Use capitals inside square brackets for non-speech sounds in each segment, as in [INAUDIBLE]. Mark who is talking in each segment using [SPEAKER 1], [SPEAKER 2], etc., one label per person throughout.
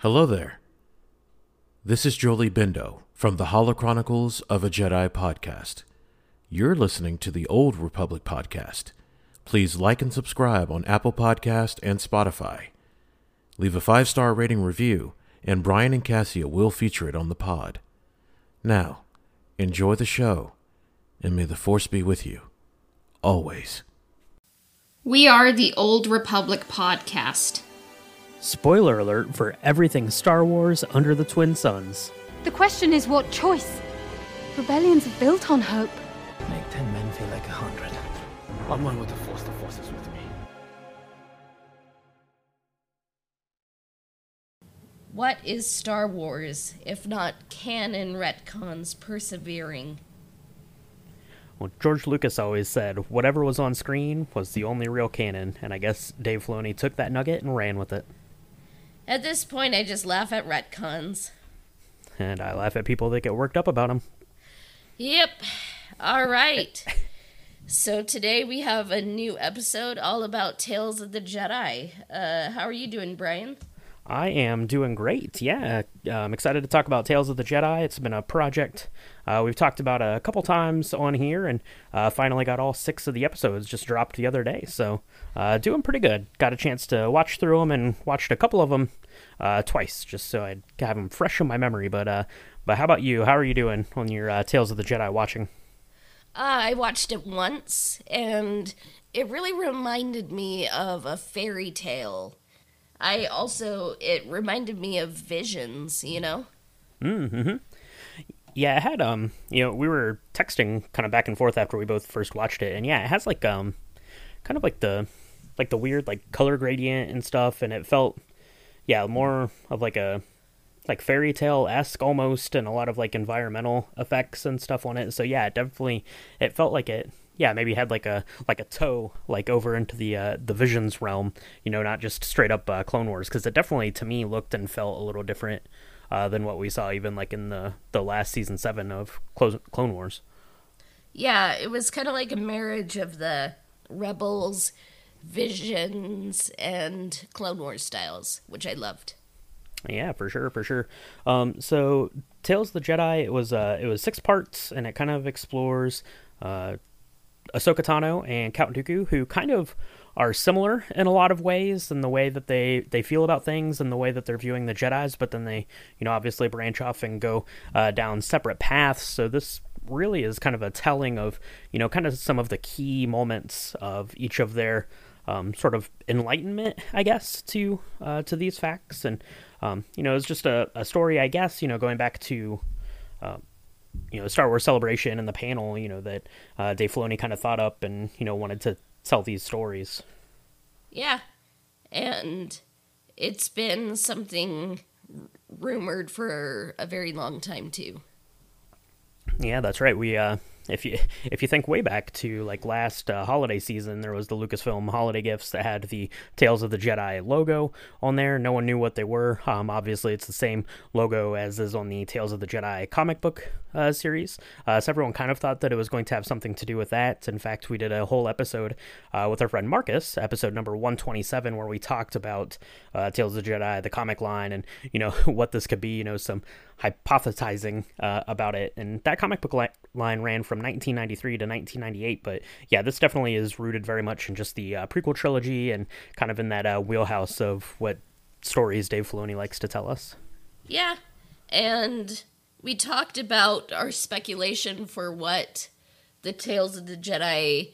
[SPEAKER 1] Hello there. This is Jolee Bindo from the Holochronicles of a Jedi podcast. You're listening to the Old Republic podcast. Please like and subscribe on Apple Podcast and Spotify. Leave a five-star rating review, and Brian and Cassia will feature it on the pod. Now, enjoy the show, and may the Force be with you. Always.
[SPEAKER 2] We are the Old Republic podcast.
[SPEAKER 3] Spoiler alert for everything Star Wars under the Twin Suns.
[SPEAKER 4] The question is what choice? Rebellions are built on hope.
[SPEAKER 5] Make ten men feel like a hundred. I'm one with the force, the force is with me.
[SPEAKER 2] What is Star Wars if not canon retcons persevering?
[SPEAKER 3] Well, George Lucas always said whatever was on screen was the only real canon, and I guess Dave Filoni took that nugget and ran with it.
[SPEAKER 2] At this point, I just laugh at retcons.
[SPEAKER 3] And I laugh at people that get worked up about them.
[SPEAKER 2] Yep. All right. so today we have a new episode all about Tales of the Jedi. Uh, how are you doing, Brian?
[SPEAKER 3] I am doing great. Yeah, I'm excited to talk about Tales of the Jedi. It's been a project uh, we've talked about a couple times on here, and uh, finally got all six of the episodes just dropped the other day. So, uh, doing pretty good. Got a chance to watch through them and watched a couple of them uh, twice, just so I'd have them fresh in my memory. But, uh, but how about you? How are you doing on your uh, Tales of the Jedi watching?
[SPEAKER 2] I watched it once, and it really reminded me of a fairy tale I also it reminded me of Visions, you know.
[SPEAKER 3] Mm-hmm. Yeah, it had um, you know, we were texting kind of back and forth after we both first watched it, and yeah, it has like um, kind of like the like the weird like color gradient and stuff, and it felt yeah more of like a like fairy tale esque almost, and a lot of like environmental effects and stuff on it. So yeah, it definitely it felt like it yeah, maybe had like a like a toe like over into the uh, the Visions realm, you know, not just straight up uh, Clone Wars, because it definitely to me looked and felt a little different uh, than what we saw even like in the the last season seven of Clone Wars.
[SPEAKER 2] Yeah, it was kind of like a marriage of the Rebels, Visions, and Clone Wars styles, which I loved.
[SPEAKER 3] Yeah, for sure, for sure. Um, so Tales of the Jedi, it was uh, it was six parts, and it kind of explores uh, Ahsoka Tano and Count Dooku, who kind of are similar in a lot of ways in the way that they, they feel about things and the way that they're viewing the Jedi's, but then they, you know, obviously branch off and go uh, down separate paths. So this really is kind of a telling of, you know, kind of some of the key moments of each of their um, sort of enlightenment, I guess, to uh, to these facts. And um, you know, it's just a, a story, I guess, you know, going back to. Uh, you know Star Wars Celebration and the panel, you know that uh, Dave Filoni kind of thought up and you know wanted to tell these stories.
[SPEAKER 2] Yeah, and it's been something rumored for a very long time too.
[SPEAKER 3] Yeah, that's right. We uh, if you if you think way back to like last uh, holiday season, there was the Lucasfilm holiday gifts that had the Tales of the Jedi logo on there. No one knew what they were. Um, obviously, it's the same logo as is on the Tales of the Jedi comic book uh, series. Uh, so everyone kind of thought that it was going to have something to do with that. In fact, we did a whole episode uh, with our friend Marcus, episode number 127, where we talked about uh, Tales of the Jedi, the comic line, and you know [LAUGHS] what this could be. You know some hypothesizing uh, about it, and that comic book li- line ran from 1993 to 1998. But yeah, this definitely is rooted very much in just the uh, prequel trilogy and kind of in that uh, wheelhouse of what stories Dave Filoni likes to tell us.
[SPEAKER 2] Yeah, and we talked about our speculation for what the Tales of the Jedi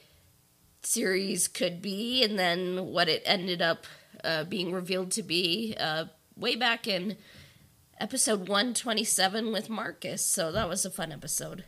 [SPEAKER 2] series could be, and then what it ended up uh, being revealed to be uh, way back in episode 127 with Marcus. So that was a fun episode.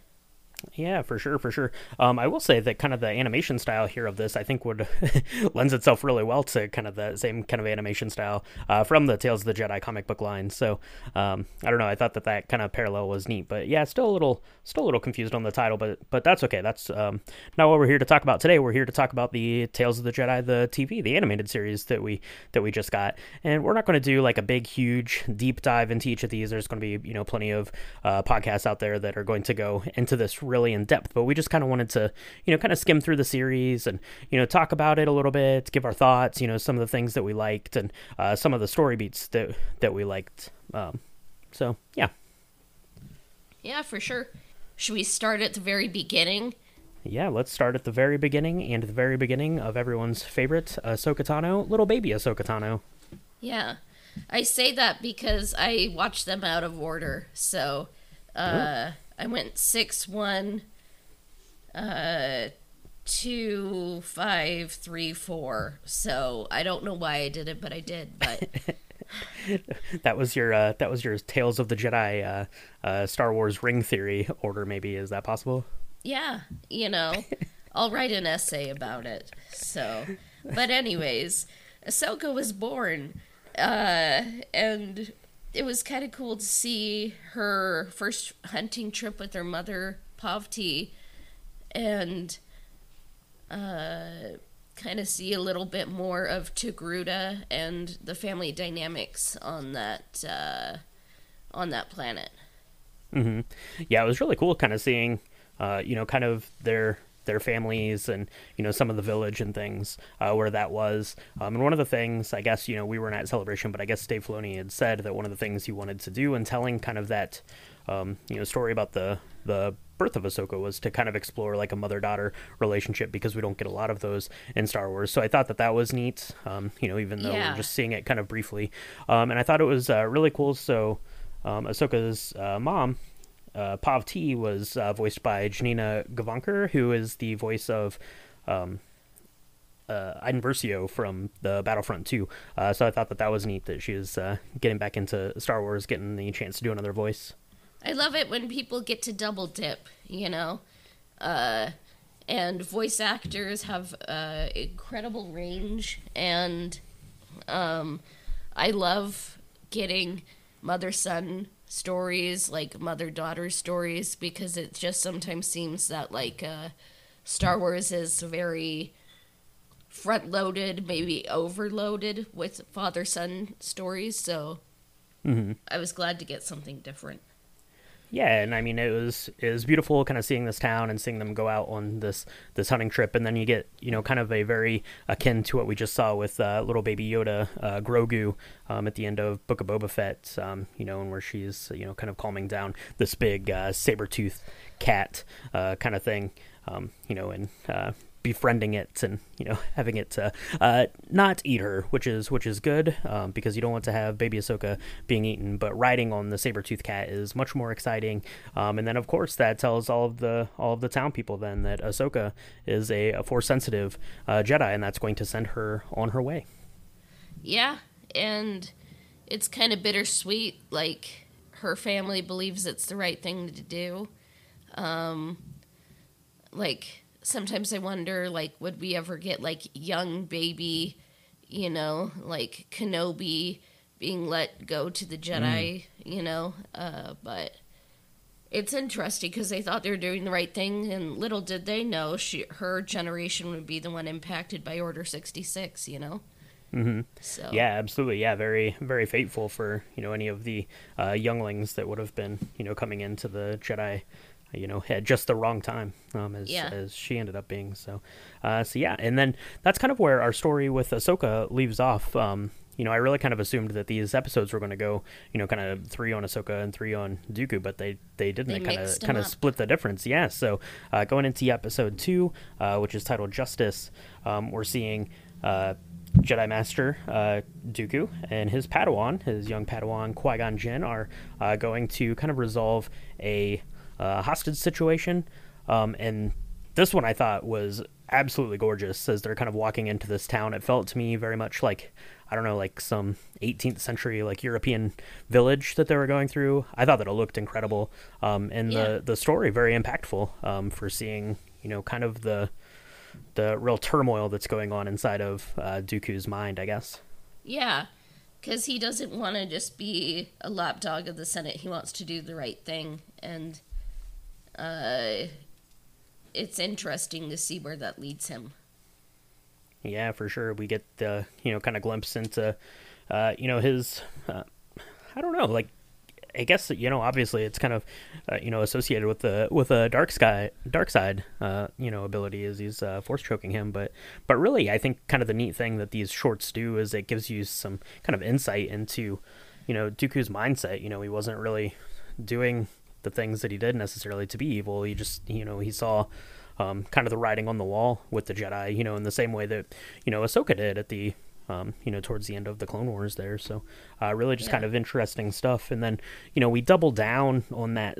[SPEAKER 3] Yeah, for sure, for sure. Um, I will say that kind of the animation style here of this, I think, would [LAUGHS] lends itself really well to kind of the same kind of animation style uh, from the Tales of the Jedi comic book line. So um, I don't know. I thought that that kind of parallel was neat, but yeah, still a little, still a little confused on the title, but but that's okay. That's um, not what we're here to talk about today. We're here to talk about the Tales of the Jedi, the TV, the animated series that we that we just got, and we're not going to do like a big, huge, deep dive into each of these. There's going to be you know plenty of uh, podcasts out there that are going to go into this really in depth, but we just kind of wanted to, you know, kind of skim through the series and, you know, talk about it a little bit, give our thoughts, you know, some of the things that we liked and uh, some of the story beats that, that we liked. Um, so, yeah.
[SPEAKER 2] Yeah, for sure. Should we start at the very beginning?
[SPEAKER 3] Yeah, let's start at the very beginning and the very beginning of everyone's favorite Ahsoka Tano, little baby Ahsoka Tano.
[SPEAKER 2] Yeah. I say that because I watched them out of order. So uh, I went 6 1, uh, 2 5 3 4. So I don't know why I did it, but I did. But. [LAUGHS]
[SPEAKER 3] that was your uh, that was your Tales of the Jedi uh, uh, Star Wars ring theory order. Maybe is that possible?
[SPEAKER 2] Yeah, you know, [LAUGHS] I'll write an essay about it. So, but anyways, Ahsoka was born, uh, and it was kind of cool to see her first hunting trip with her mother, Pavti, and uh, kind of see a little bit more of Togruta and the family dynamics on that uh, on that planet.
[SPEAKER 3] Mm-hmm. Yeah, it was really cool, kind of seeing uh, you know, kind of their their families and you know some of the village and things uh, where that was. Um, and one of the things, I guess, you know, we were not at celebration, but I guess Dave Filoni had said that one of the things he wanted to do in telling kind of that um, you know story about the the birth of Ahsoka was to kind of explore like a mother daughter relationship because we don't get a lot of those in Star Wars. So I thought that that was neat. Um, you know, even though yeah. we're just seeing it kind of briefly, um, and I thought it was uh, really cool. So um, Ahsoka's uh, mom uh, Pav was uh, voiced by Janina Gavankar, who is the voice of um, uh, Iden Versio from the Battlefront 2. Uh, so I thought that that was neat that she was uh, getting back into Star Wars, getting the chance to do another voice.
[SPEAKER 2] I love it when people get to double dip, you know? Uh, and voice actors have uh, incredible range, and um, I love getting mother son stories, like mother daughter stories, because it just sometimes seems that like uh, Star Wars is very front loaded, maybe overloaded with father son stories. So mm-hmm. I was glad to get something different
[SPEAKER 3] yeah, and I mean it was it was beautiful, kind of seeing this town and seeing them go out on this this hunting trip, and then you get you know kind of a very akin to what we just saw with uh, little baby Yoda, uh, Grogu, um, at the end of Book of Boba Fett, um, you know, and where she's you know kind of calming down this big uh, saber tooth cat uh, kind of thing, um, you know, and uh, befriending it and you know [LAUGHS] having it uh, uh, not eat her, which is which is good um, because you don't want to have baby Ahsoka being eaten. But riding on the saber tooth cat is much more exciting. Um, and then of course that tells all of the all of the town people then that Ahsoka is a, a force sensitive uh, Jedi, and that's going to send her on her way.
[SPEAKER 2] Yeah, and it's kind of bittersweet. Like her family believes it's the right thing to do. Um, like sometimes I wonder, like, would we ever get like young baby, you know, like Kenobi being let go to the Jedi, mm. you know? Uh, but it's interesting because they thought they were doing the right thing, and little did they know she her generation would be the one impacted by Order sixty six, you know.
[SPEAKER 3] Mm-hmm. So. Yeah, absolutely. Yeah, very, very fateful for you know any of the uh, younglings that would have been you know coming into the Jedi you know, at just the wrong time, um, as yeah. as she ended up being. So, uh, so yeah, and then that's kind of where our story with Ahsoka leaves off. Um, you know, I really kind of assumed that these episodes were going to go, you know, kind of three on Ahsoka and three on Dooku, but they they didn't. They, kind of kind of split the difference. Yeah. So uh, going into episode two, uh, which is titled Justice, um, we're seeing. Uh, Jedi Master uh, Dooku and his Padawan, his young Padawan Qui Gon Jinn, are uh, going to kind of resolve a uh, hostage situation. Um, and this one I thought was absolutely gorgeous as they're kind of walking into this town. It felt to me very much like I don't know, like some 18th century like European village that they were going through. I thought that it looked incredible, um, and yeah. the the story very impactful um, for seeing you know kind of the the real turmoil that's going on inside of uh, Dooku's mind, I guess.
[SPEAKER 2] Yeah, because he doesn't want to just be a lapdog of the Senate. He wants to do the right thing, and uh, it's interesting to see where that leads him.
[SPEAKER 3] Yeah, for sure. We get the you know kind of glimpse into uh, you know his uh, I don't know like I guess you know, obviously, it's kind of uh, you know associated with the with a dark sky, dark side, uh, you know, ability is he's uh, force choking him. But but really, I think kind of the neat thing that these shorts do is it gives you some kind of insight into, you know, Dooku's mindset. You know, he wasn't really doing the things that he did necessarily to be evil. He just you know he saw. Um, kind of the writing on the wall with the Jedi, you know, in the same way that you know Ahsoka did at the um, you know, towards the end of the Clone Wars there. So, uh, really just yeah. kind of interesting stuff. And then, you know, we double down on that,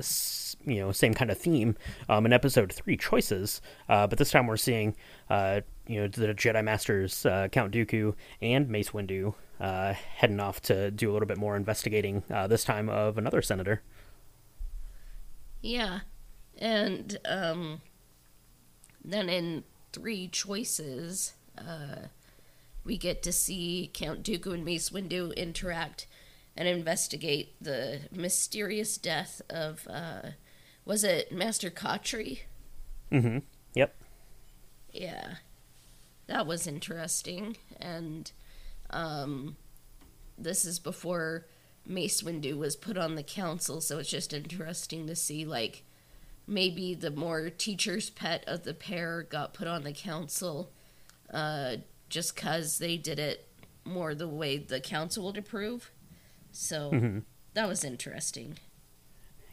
[SPEAKER 3] you know, same kind of theme um, in episode three, Choices. Uh, but this time we're seeing, uh, you know, the Jedi Masters, uh, Count Dooku and Mace Windu uh, heading off to do a little bit more investigating, uh, this time of another senator.
[SPEAKER 2] Yeah. And um, then in three choices, uh, we get to see Count Dooku and Mace Windu interact and investigate the mysterious death of uh, was it Master Katri?
[SPEAKER 3] Mm-hmm. Yep.
[SPEAKER 2] Yeah. That was interesting. And um, this is before Mace Windu was put on the council, so it's just interesting to see like maybe the more teacher's pet of the pair got put on the council uh, just because they did it more the way the council would approve. So mm-hmm. that was interesting.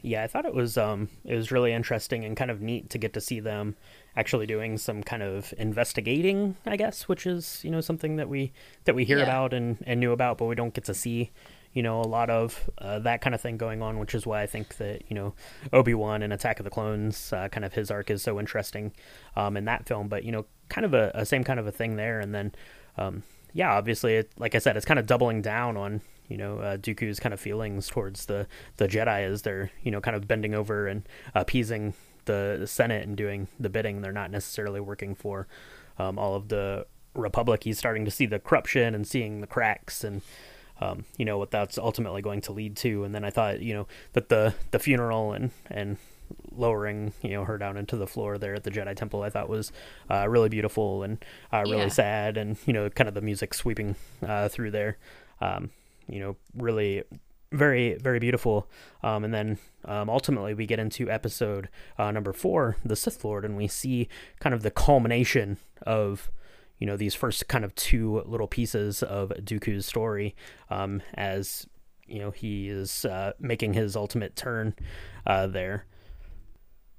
[SPEAKER 3] Yeah, I thought it was um it was really interesting and kind of neat to get to see them actually doing some kind of investigating, I guess, which is, you know, something that we that we hear yeah. about and, and knew about, but we don't get to see, you know, a lot of uh, that kind of thing going on, which is why I think that, you know, Obi-Wan and Attack of the Clones, uh, kind of his arc is so interesting um, in that film, but, you know, kind of a, a same kind of a thing there. And then, um, yeah, obviously, it, like I said, it's kind of doubling down on you know uh, Dooku's kind of feelings towards the the Jedi as they're you know kind of bending over and appeasing the, the Senate and doing the bidding. They're not necessarily working for um, all of the Republic. He's starting to see the corruption and seeing the cracks and um, you know what that's ultimately going to lead to. And then I thought you know that the the funeral and and lowering you know her down into the floor there at the Jedi Temple I thought was uh, really beautiful and uh, really yeah. sad and you know kind of the music sweeping uh, through there um, you know really very very beautiful um, and then um, ultimately we get into episode uh, number four the Sith Lord and we see kind of the culmination of you know these first kind of two little pieces of Dooku's story um, as you know he is uh, making his ultimate turn uh, there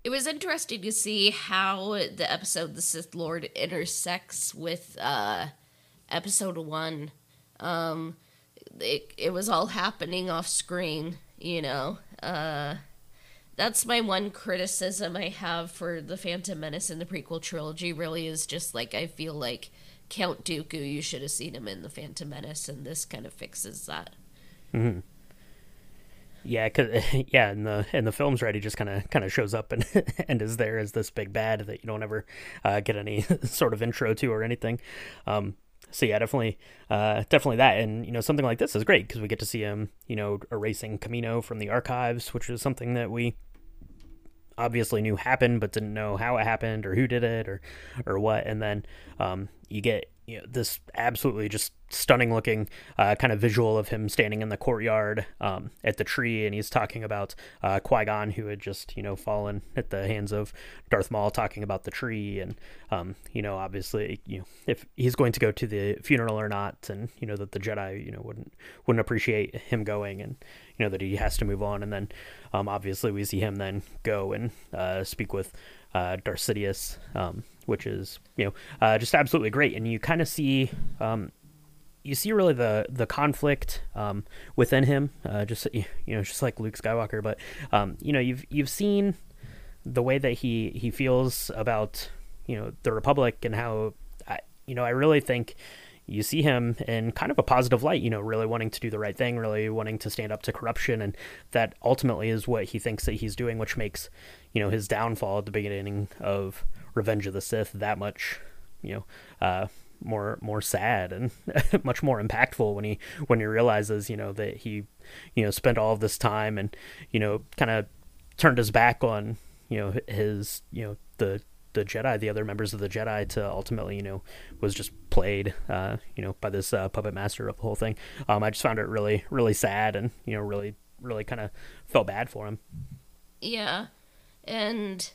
[SPEAKER 2] it was interesting to see how the episode the Sith Lord intersects with uh, episode one. Um, it it was all happening off screen, you know. Uh, that's my one criticism I have for the Phantom Menace in the prequel trilogy. Really, is just like I feel like Count Dooku. You should have seen him in the Phantom Menace, and this kind of fixes that.
[SPEAKER 3] Mm-hmm. Yeah, cause, [LAUGHS] yeah, and the and the film's right. He just kind of kind of shows up and [LAUGHS] and is there as this big bad that you don't ever uh, get any [LAUGHS] sort of intro to or anything. Um, so yeah, definitely, uh, definitely that, and you know something like this is great because we get to see him, you know, erasing Kamino from the archives, which is something that we obviously knew happened but didn't know how it happened or who did it or or what. And then um, you get you know, this absolutely just stunning looking uh, kind of visual of him standing in the courtyard um, at the tree, and he's talking about uh, Qui Gon, who had just you know fallen at the hands of Darth Maul, talking about the tree, and um, you know obviously you know if he's going to go to the funeral or not, and you know that the Jedi you know wouldn't wouldn't appreciate him going, and you know that he has to move on, and then um, obviously we see him then go and uh, speak with uh, Darth Sidious. Um, which is you know uh, just absolutely great. And you kind of see um, you see really the the conflict um, within him, uh, just you know just like Luke Skywalker. But um, you know you've you've seen the way that he he feels about you know the Republic and how I, you know I really think you see him in kind of a positive light, you know, really wanting to do the right thing, really wanting to stand up to corruption. And that ultimately is what he thinks that he's doing, which makes, you know, his downfall at the beginning of Revenge of the Sith that much, you know, uh, more more sad and [LAUGHS] much more impactful when he when he realizes you know that he you know spent all of this time and you know kind of turned his back on you know his you know the the Jedi, the other members of the Jedi, to ultimately, you know, was just played, uh, you know, by this uh, puppet master of the whole thing. Um, I just found it really, really sad and you know, really really kind of felt bad for him.
[SPEAKER 2] Yeah. And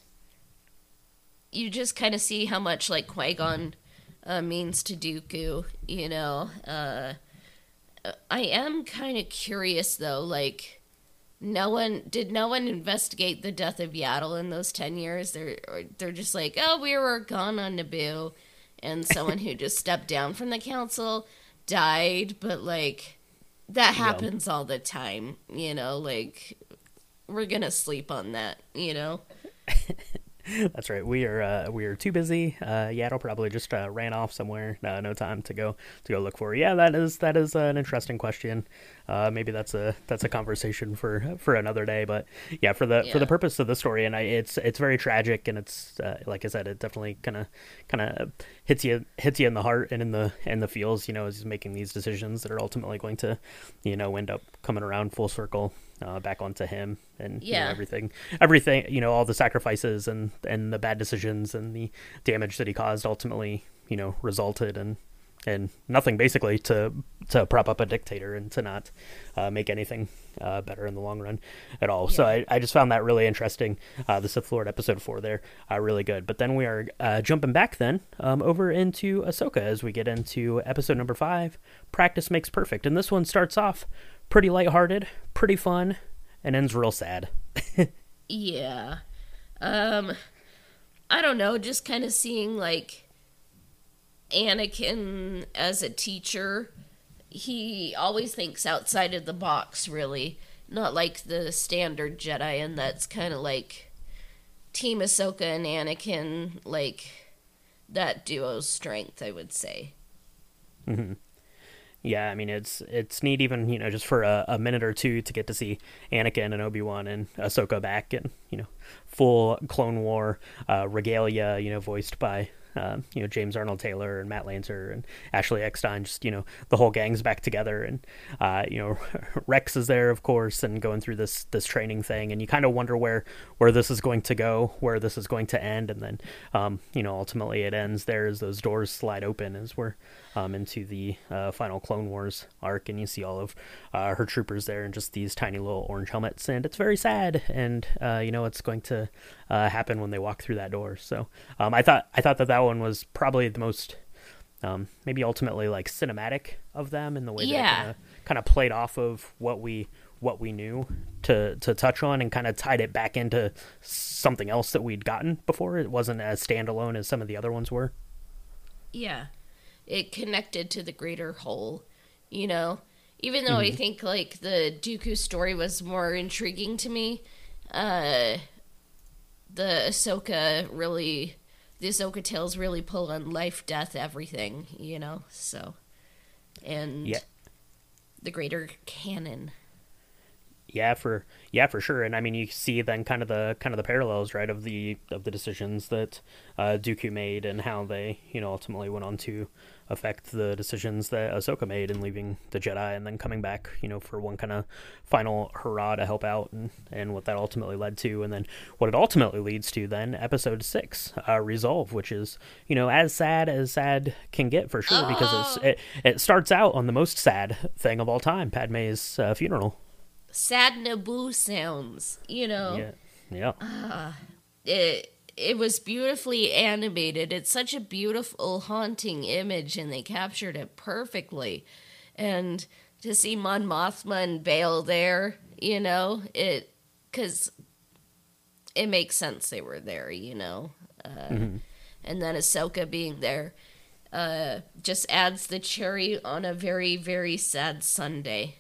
[SPEAKER 2] you just kind of see how much like Qui-Gon uh, means to Dooku, you know. Uh, I am kind of curious though, like no one did no one investigate the death of Yaddle in those 10 years? They're they're just like, "Oh, we were gone on Naboo." And someone who just stepped down from the council died, but like that happens all the time, you know, like we're going to sleep on that, you know. [LAUGHS]
[SPEAKER 3] That's right. We are uh, we are too busy. Uh, Yaddle probably just uh, ran off somewhere. Uh, no time to go to go look for. Her. Yeah, that is that is an interesting question. Uh, maybe that's a that's a conversation for for another day. But yeah, for the
[SPEAKER 2] Yeah.
[SPEAKER 3] for the purpose of the story, and I, it's it's very tragic, and it's uh, like I said, it definitely kind of kind of hits you hits you in the heart and in the in the feels. You know, as he's making these decisions that are ultimately going to, you know, end up coming around full circle. Uh, back onto him and you know, everything everything you know all the sacrifices and and the bad decisions and the damage that he caused ultimately you know resulted in and nothing basically to to prop up a dictator and to not uh, make anything uh, better in the long run at all. So I, I just found that really interesting. Uh, the Sith Lord episode four there, uh, really good. But then we are uh, jumping back then um, over into Ahsoka as we get into episode number five. Practice makes perfect, and this one starts off pretty lighthearted, pretty fun, and ends real sad. [LAUGHS]
[SPEAKER 2] Yeah. Um I don't know, just kind of seeing like Anakin as a teacher. He always thinks outside of the box, really. Not like the standard Jedi, and that's kind of like Team Ahsoka and Anakin, like that duo's strength, I would say.
[SPEAKER 3] Yeah, I mean it's it's neat even you know just for a, a minute or two to get to see Anakin and Obi Wan and Ahsoka back and you know full Clone War uh, regalia you know voiced by uh, you know James Arnold Taylor and Matt Lanter and Ashley Eckstein just you know the whole gang's back together. And uh, you know [LAUGHS] Rex is there of course and going through this this training thing. And you kind of wonder where where this is going to go where this is going to end. And then um, you know ultimately it ends there as those doors slide open as we're um, into the uh, final Clone Wars arc, and you see all of uh, her troopers there in just these tiny little orange helmets, and it's very sad. And uh, you know it's going to uh, happen when they walk through that door. So um, I thought I thought that that one was probably the most um, maybe ultimately like cinematic of them in the way
[SPEAKER 2] Yeah.
[SPEAKER 3] that kind of kind of played off of what we what we knew to to touch on and kind of tied it back into something else that we'd gotten before. It wasn't as standalone as some of the other ones were.
[SPEAKER 2] Yeah. It connected to the greater whole, you know? Even though I think like the Dooku story was more intriguing to me, uh the Ahsoka really the Ahsoka tales really pull on life, death, everything, you know? So and
[SPEAKER 3] Yeah.
[SPEAKER 2] the greater canon.
[SPEAKER 3] Yeah, for yeah, for sure. And I mean, you see then kind of the kind of the parallels, right, of the of the decisions that uh, Dooku made and how they, you know, ultimately went on to affect the decisions that Ahsoka made in leaving the Jedi and then coming back, you know, for one kind of final hurrah to help out and and what that ultimately led to, and then what it ultimately leads to then Episode six, uh, Resolve, which is you know as sad as sad can get for sure because it's, it it starts out on the most sad thing of all time, Padme's uh, funeral.
[SPEAKER 2] Sad Naboo sounds, you know?
[SPEAKER 3] Yeah. Yeah.
[SPEAKER 2] it it was beautifully animated. It's such a beautiful, haunting image, and they captured it perfectly. And to see Mon Mothma and Bail there, you know, it because it makes sense they were there, you know. Uh, And then Ahsoka being there uh, just adds the cherry on a very, very sad sundae.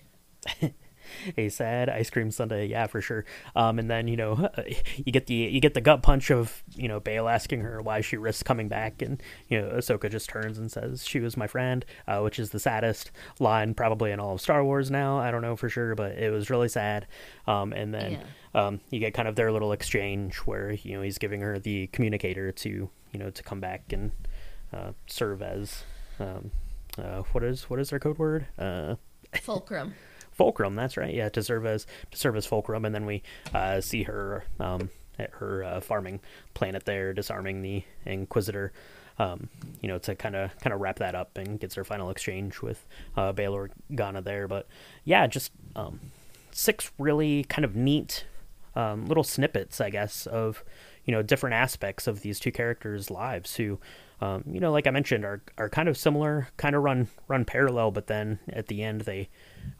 [SPEAKER 2] [LAUGHS]
[SPEAKER 3] a sad ice cream sundae yeah for sure. Um and then you know [LAUGHS] you get the you get the gut punch of you know Bail asking her why she risks coming back. And you know ahsoka just turns and says she was my friend uh, which is the saddest line probably in all of star wars now. I don't know for sure but it was really sad. Um and then um you get kind of their little exchange where you know he's giving her the communicator to you know to come back and uh, serve as um uh, what is what is their code word? Uh [LAUGHS]
[SPEAKER 2] Fulcrum.
[SPEAKER 3] Fulcrum. That's right. Yeah, to serve as to serve as Fulcrum, and then we uh, see her um, at her uh, farming planet there, disarming the Inquisitor. Um, you know, to kind of kind of wrap that up and gets her final exchange with uh, Bail Organa there. But yeah, just um, six really kind of neat um, little snippets, I guess, of you know different aspects of these two characters' lives who. Um, you know, like I mentioned, are are kind of similar, kind of run run parallel, but then at the end they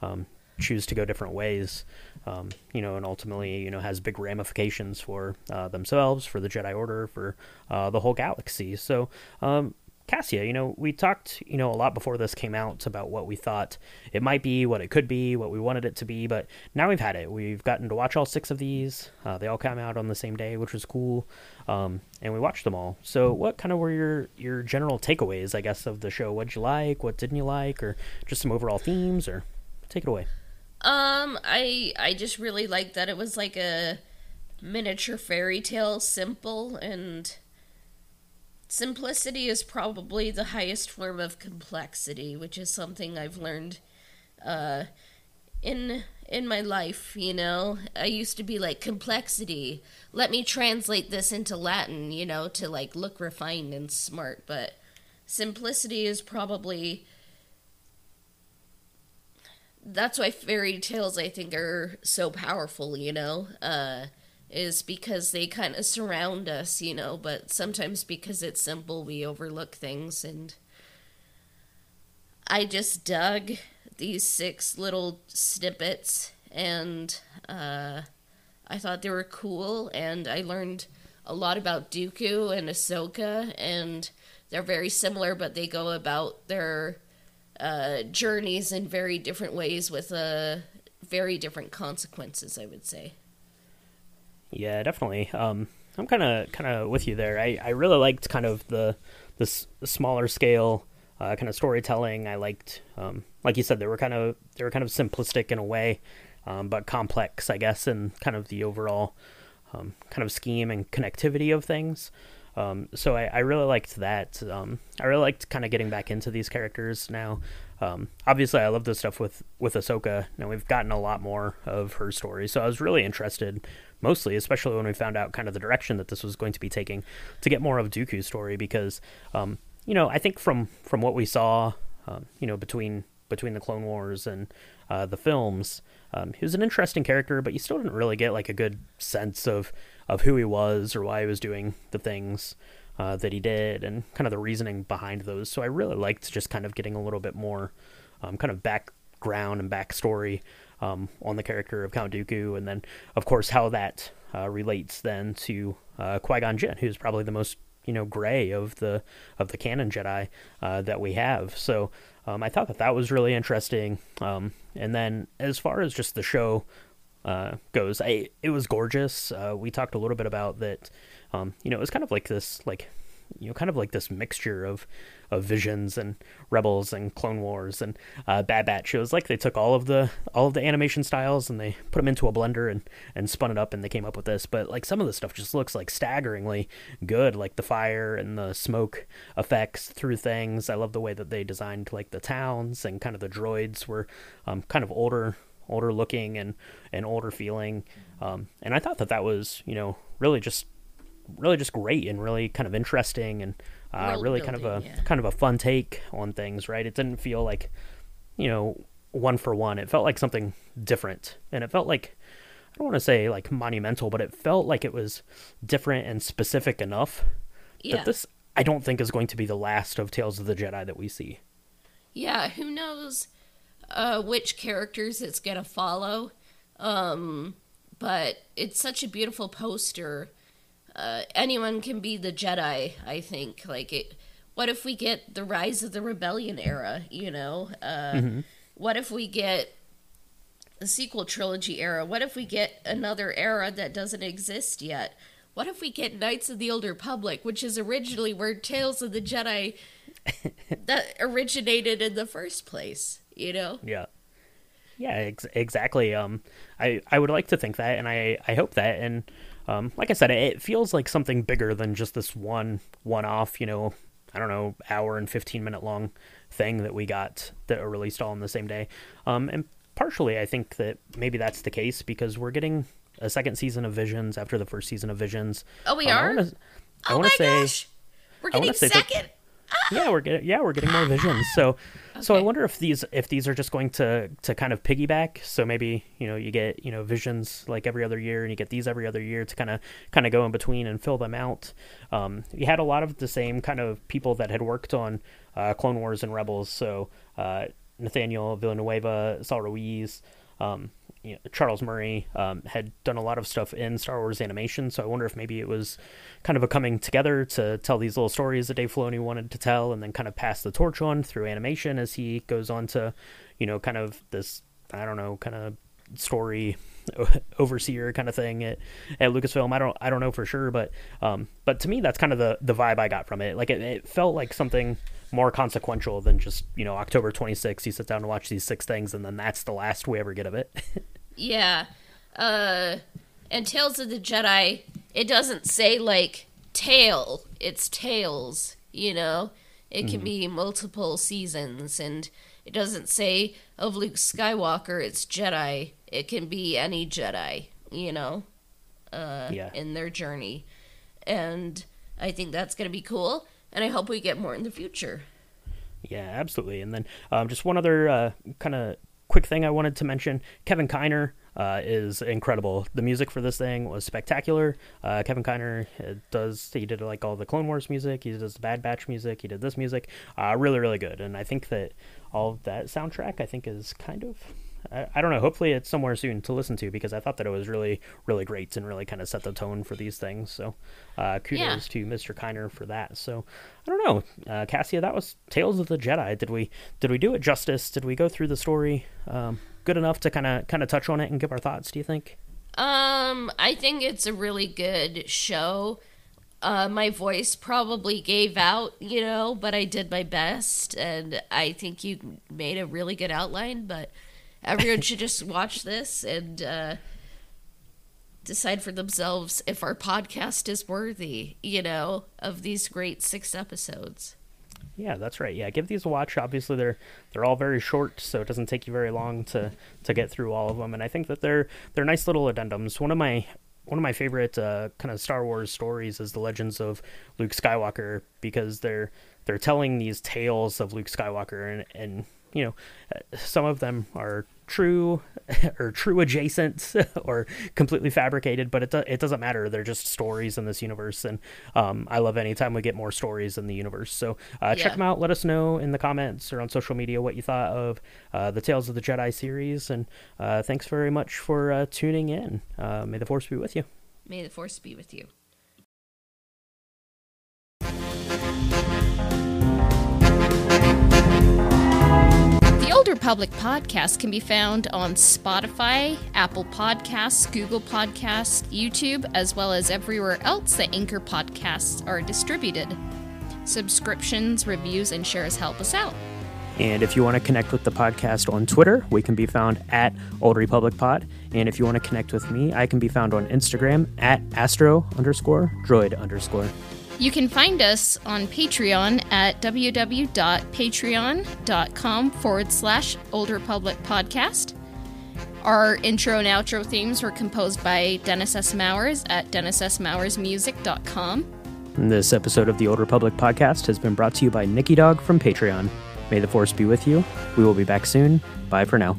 [SPEAKER 3] um, choose to go different ways. Um, you know, and ultimately, you know, has big ramifications for uh, themselves, for the Jedi Order, for uh, the whole galaxy. So, um, Cassia, you know, we talked, you know, a lot before this came out about what we thought it might be, what it could be, what we wanted it to be, but now we've had it. We've gotten to watch all six of these. Uh, they all came out on the same day, which was cool, um, and we watched them all. So, what kind of were your your general takeaways, I guess, of the show? What'd you like? What didn't you like? Or just some overall themes? Or take it away.
[SPEAKER 2] Um, I I just really liked that it was like a miniature fairy tale, simple and simplicity is probably the highest form of complexity, which is something I've learned uh, in in my life. You know, I used to be like complexity. Let me translate this into Latin. You know, to like look refined and smart, but simplicity is probably that's why fairy tales I think are so powerful, you know, uh, is because they kind of surround us, you know, but sometimes because it's simple, we overlook things. And I just dug these six little snippets, and uh, I thought they were cool, and I learned a lot about Dooku and Ahsoka, and they're very similar, but they go about their uh, journeys in very different ways with uh, very different consequences, I would say.
[SPEAKER 3] Yeah, definitely. Um, I'm kind of kind of with you there. I, I really liked kind of the this smaller scale uh, kind of storytelling. I liked, um, like you said, they were kind of they were kind of simplistic in a way, um, but complex, I guess, in kind of the overall um, kind of scheme and connectivity of things. Um, so I, I, really liked that. Um, I really liked kind of getting back into these characters now. Um, obviously, I love the stuff with with Ahsoka. Now we've gotten a lot more of her story, so I was really interested, mostly, especially when we found out kind of the direction that this was going to be taking, to get more of Dooku's story because, um, you know, I think from from what we saw, um, you know, between between the Clone Wars and uh, the films, um, he was an interesting character, but you still didn't really get like a good sense of of who he was or why he was doing the things uh, that he did and kind of the reasoning behind those. So I really liked just kind of getting a little bit more um, kind of background and backstory um, on the character of Count Dooku, and then of course how that uh, relates then to uh, Qui Gon Jinn, who's probably the most you know gray of the of the canon Jedi uh, that we have. So um, I thought that that was really interesting. Um, and then as far as just the show uh, goes. I it was gorgeous. Uh, we talked a little bit about that. Um, you know, it was kind of like this, like you know, kind of like this mixture of of visions and rebels and Clone Wars and uh, Bad Batch. It was like they took all of the all of the animation styles and they put them into a blender and and spun it up and they came up with this. But like some of the stuff just looks like staggeringly good, like the fire and the smoke effects through things. I love the way that they designed like the towns and kind of the droids were um, kind of older older looking and and older feeling. Um, and I thought that that was you know really just really just great and really kind of interesting and uh, really kind of a yeah. kind of a fun take on things. Right? It didn't feel like you know one for one. It felt like something different, and it felt like. I don't want to say like monumental, but it felt like it was different and specific enough yeah. that this I don't think is going to be the last of Tales of the Jedi that we see.
[SPEAKER 2] Yeah, who knows? Uh, which characters it's gonna follow. Um, but it's such a beautiful poster. Uh, anyone can be the Jedi. I think. Like it. What if we get the Rise of the Rebellion era? You know. Uh, mm-hmm. What if we get the sequel trilogy era? What if we get another era that doesn't exist yet? What if we get Knights of the Old Republic, which is originally where Tales of the Jedi [LAUGHS] that originated in the first place? You know?
[SPEAKER 3] Yeah. Yeah, ex- exactly. Um, I, I would like to think that, and I, I hope that, and um, like I said, it feels like something bigger than just this one one off. You know, I don't know, hour and fifteen minute long thing that we got that are released all in the same day. Um, and partially, I think that maybe that's the case because we're getting a second season of Visions after the first season of Visions.
[SPEAKER 2] Oh, we um, are. I wanna,
[SPEAKER 3] I
[SPEAKER 2] oh my say, gosh, we're getting second. That,
[SPEAKER 3] yeah, we're getting yeah we're getting more visions. So so I wonder if these if these are just going to to kind of piggyback. So maybe you know you get you know visions like every other year, and you get these every other year to kind of kind of go in between and fill them out. Um, you had a lot of the same kind of people that had worked on uh, Clone Wars and Rebels. So uh, Nathaniel Villanueva, Saul Ruiz. Um, you know, Charles Murray um, had done a lot of stuff in Star Wars animation, so I wonder if maybe it was kind of a coming together to tell these little stories that Dave Filoni wanted to tell, and then kind of pass the torch on through animation as he goes on to, you know, kind of this I don't know, kind of story [LAUGHS] overseer kind of thing at, at Lucasfilm. I don't I don't know for sure, but um, but to me that's kind of the the vibe I got from it. Like it, it felt like something more consequential than just you know October 26th. You sit down to watch these six things, and then that's the last we ever get of it. [LAUGHS]
[SPEAKER 2] Yeah. Uh and Tales of the Jedi, it doesn't say like tale, it's tales, you know? It can be multiple seasons and it doesn't say of Luke Skywalker, it's Jedi. It can be any Jedi, you know, uh
[SPEAKER 3] Yeah.
[SPEAKER 2] in their journey. And I think that's going to be cool and I hope we get more in the future.
[SPEAKER 3] Yeah, absolutely. And then um, just one other uh, kind of quick thing I wanted to mention: Kevin Kiner uh, is incredible. The music for this thing was spectacular. Uh, Kevin Kiner uh, does he did like all the Clone Wars music. He does the Bad Batch music. He did this music. Uh, really, really good. And I think that all of that soundtrack I think is kind of. I, I don't know. Hopefully, it's somewhere soon to listen to because I thought that it was really, really great and really kind of set the tone for these things. So, uh, kudos
[SPEAKER 2] Yeah.
[SPEAKER 3] to Mr. Kiner for that. So, I don't know, uh, Cassia. That was Tales of the Jedi. Did we did we do it justice? Did we go through the story um, good enough to kind of kind of touch on it and give our thoughts? Do you think?
[SPEAKER 2] Um, I think it's a really good show. Uh, my voice probably gave out, you know, but I did my best, and I think you made a really good outline. But everyone should just watch this and uh, decide for themselves if our podcast is worthy, you know, of these great six episodes.
[SPEAKER 3] Yeah, that's right. Yeah, give these a watch. Obviously, they're they're all very short, so it doesn't take you very long to to get through all of them. And I think that they're they're nice little addendums. One of my one of my favorite uh, kind of Star Wars stories is the Legends of Luke Skywalker because they're they're telling these tales of Luke Skywalker, and and you know, some of them are true [LAUGHS] or true adjacent [LAUGHS] or completely fabricated, but it do- it doesn't matter. They're just stories in this universe, and um, I love anytime we get more stories in the universe. So uh, check them out. Let us know in the comments or on social media what you thought of uh, the Tales of the Jedi series, and uh, thanks very much for uh, tuning in. Uh, may the Force be with you.
[SPEAKER 2] May the force be with you. The Old Republic podcast can be found on Spotify, Apple Podcasts, Google Podcasts, YouTube, as well as everywhere else that Anchor podcasts are distributed. Subscriptions, reviews, and shares help us out.
[SPEAKER 3] And if you want to connect with the podcast on Twitter, we can be found at Old Republic Pod. And if you want to connect with me, I can be found on Instagram at astro underscore droid underscore.
[SPEAKER 2] You can find us on Patreon at www.patreon.com forward slash Old Republic Podcast. Our intro and outro themes were composed by Dennis S. Mowers at DennisSMowersMusic.com.
[SPEAKER 3] This episode of the Old Republic Podcast has been brought to you by Nicky Dog from Patreon. May the Force be with you. We will be back soon. Bye for now.